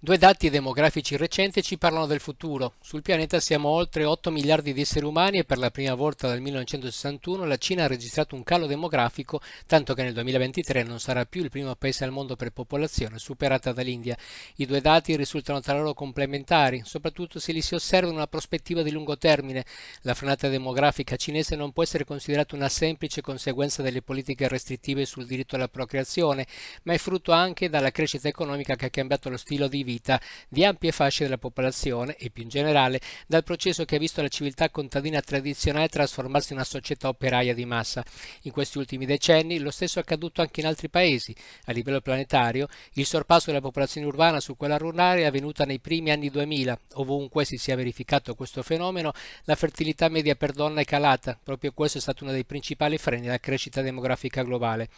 Due dati demografici recenti ci parlano del futuro. Sul pianeta siamo oltre 8 miliardi di esseri umani e per la prima volta dal 1961 la Cina ha registrato un calo demografico, tanto che nel 2023 non sarà più il primo paese al mondo per popolazione, superata dall'India. I due dati risultano tra loro complementari, soprattutto se li si osserva in una prospettiva di lungo termine. La frenata demografica cinese non può essere considerata una semplice conseguenza delle politiche restrittive sul diritto alla procreazione, ma è frutto anche dalla crescita economica che ha cambiato lo stile di vita di ampie fasce della popolazione e più in generale dal processo che ha visto la civiltà contadina tradizionale trasformarsi in una società operaia di massa. In questi ultimi decenni lo stesso è accaduto anche in altri paesi. A livello planetario, il sorpasso della popolazione urbana su quella rurale è avvenuta nei primi anni 2000. Ovunque si sia verificato questo fenomeno, la fertilità media per donna è calata. Proprio questo è stato uno dei principali freni della crescita demografica globale.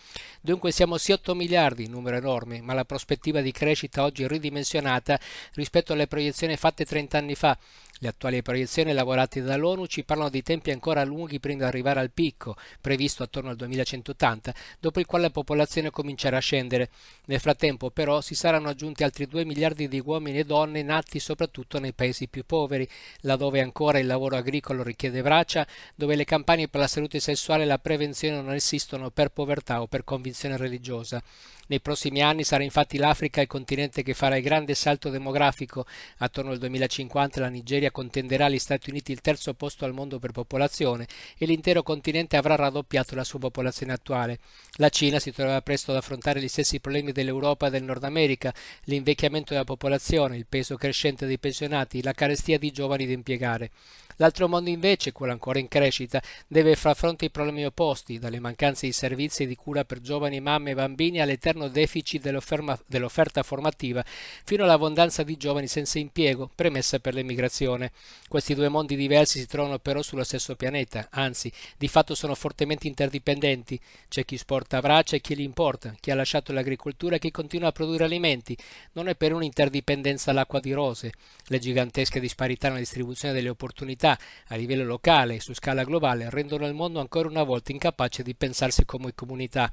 Dunque siamo sì 8 miliardi, numero enorme, ma la prospettiva di crescita oggi è ridimensionata scatenata rispetto alle proiezioni fatte 30 anni fa. Le attuali proiezioni elaborate dall'ONU ci parlano di tempi ancora lunghi prima di arrivare al picco, previsto attorno al 2180, dopo il quale la popolazione comincerà a scendere. Nel frattempo, però, si saranno aggiunti altri 2 miliardi di uomini e donne nati soprattutto nei paesi più poveri, laddove ancora il lavoro agricolo richiede braccia, dove le campagne per la salute sessuale e la prevenzione non esistono per povertà o per convinzione religiosa. Nei prossimi anni sarà infatti l'Africa il continente che farà il grande salto demografico. Attorno al 2050 la Nigeria contenderà agli Stati Uniti il terzo posto al mondo per popolazione e l'intero continente avrà raddoppiato la sua popolazione attuale. La Cina si troverà presto ad affrontare gli stessi problemi dell'Europa e del Nord America, l'invecchiamento della popolazione, il peso crescente dei pensionati, la carestia di giovani da impiegare. L'altro mondo invece, quello ancora in crescita, deve far fronte ai problemi opposti, dalle mancanze di servizi e di cura per giovani mamme e bambini all'eterno deficit dell'offerta formativa, fino all'abbondanza di giovani senza impiego, premessa per l'emigrazione. Questi due mondi diversi si trovano però sullo stesso pianeta, anzi, di fatto sono fortemente interdipendenti. C'è chi sporta braccia e chi li importa, chi ha lasciato l'agricoltura e chi continua a produrre alimenti. Non è per un'interdipendenza l'acqua di rose. Le gigantesche disparità nella distribuzione delle opportunità a livello locale e su scala globale rendono il mondo ancora una volta incapace di pensarsi come comunità.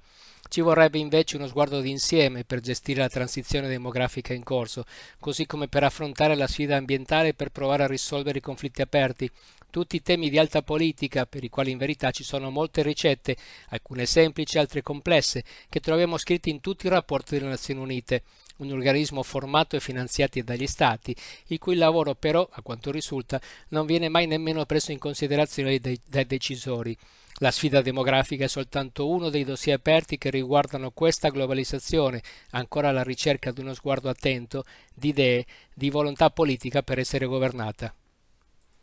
Ci vorrebbe invece uno sguardo d'insieme per gestire la transizione demografica in corso, così come per affrontare la sfida ambientale e per provare a risolvere i conflitti aperti, tutti temi di alta politica per i quali in verità ci sono molte ricette, alcune semplici, altre complesse, che troviamo scritti in tutti i rapporti delle Nazioni Unite, un organismo formato e finanziato dagli Stati, il cui lavoro però, a quanto risulta, non viene mai nemmeno preso in considerazione dai decisori. La sfida demografica è soltanto uno dei dossier aperti che riguardano questa globalizzazione, ancora alla ricerca di uno sguardo attento, di idee, di volontà politica per essere governata.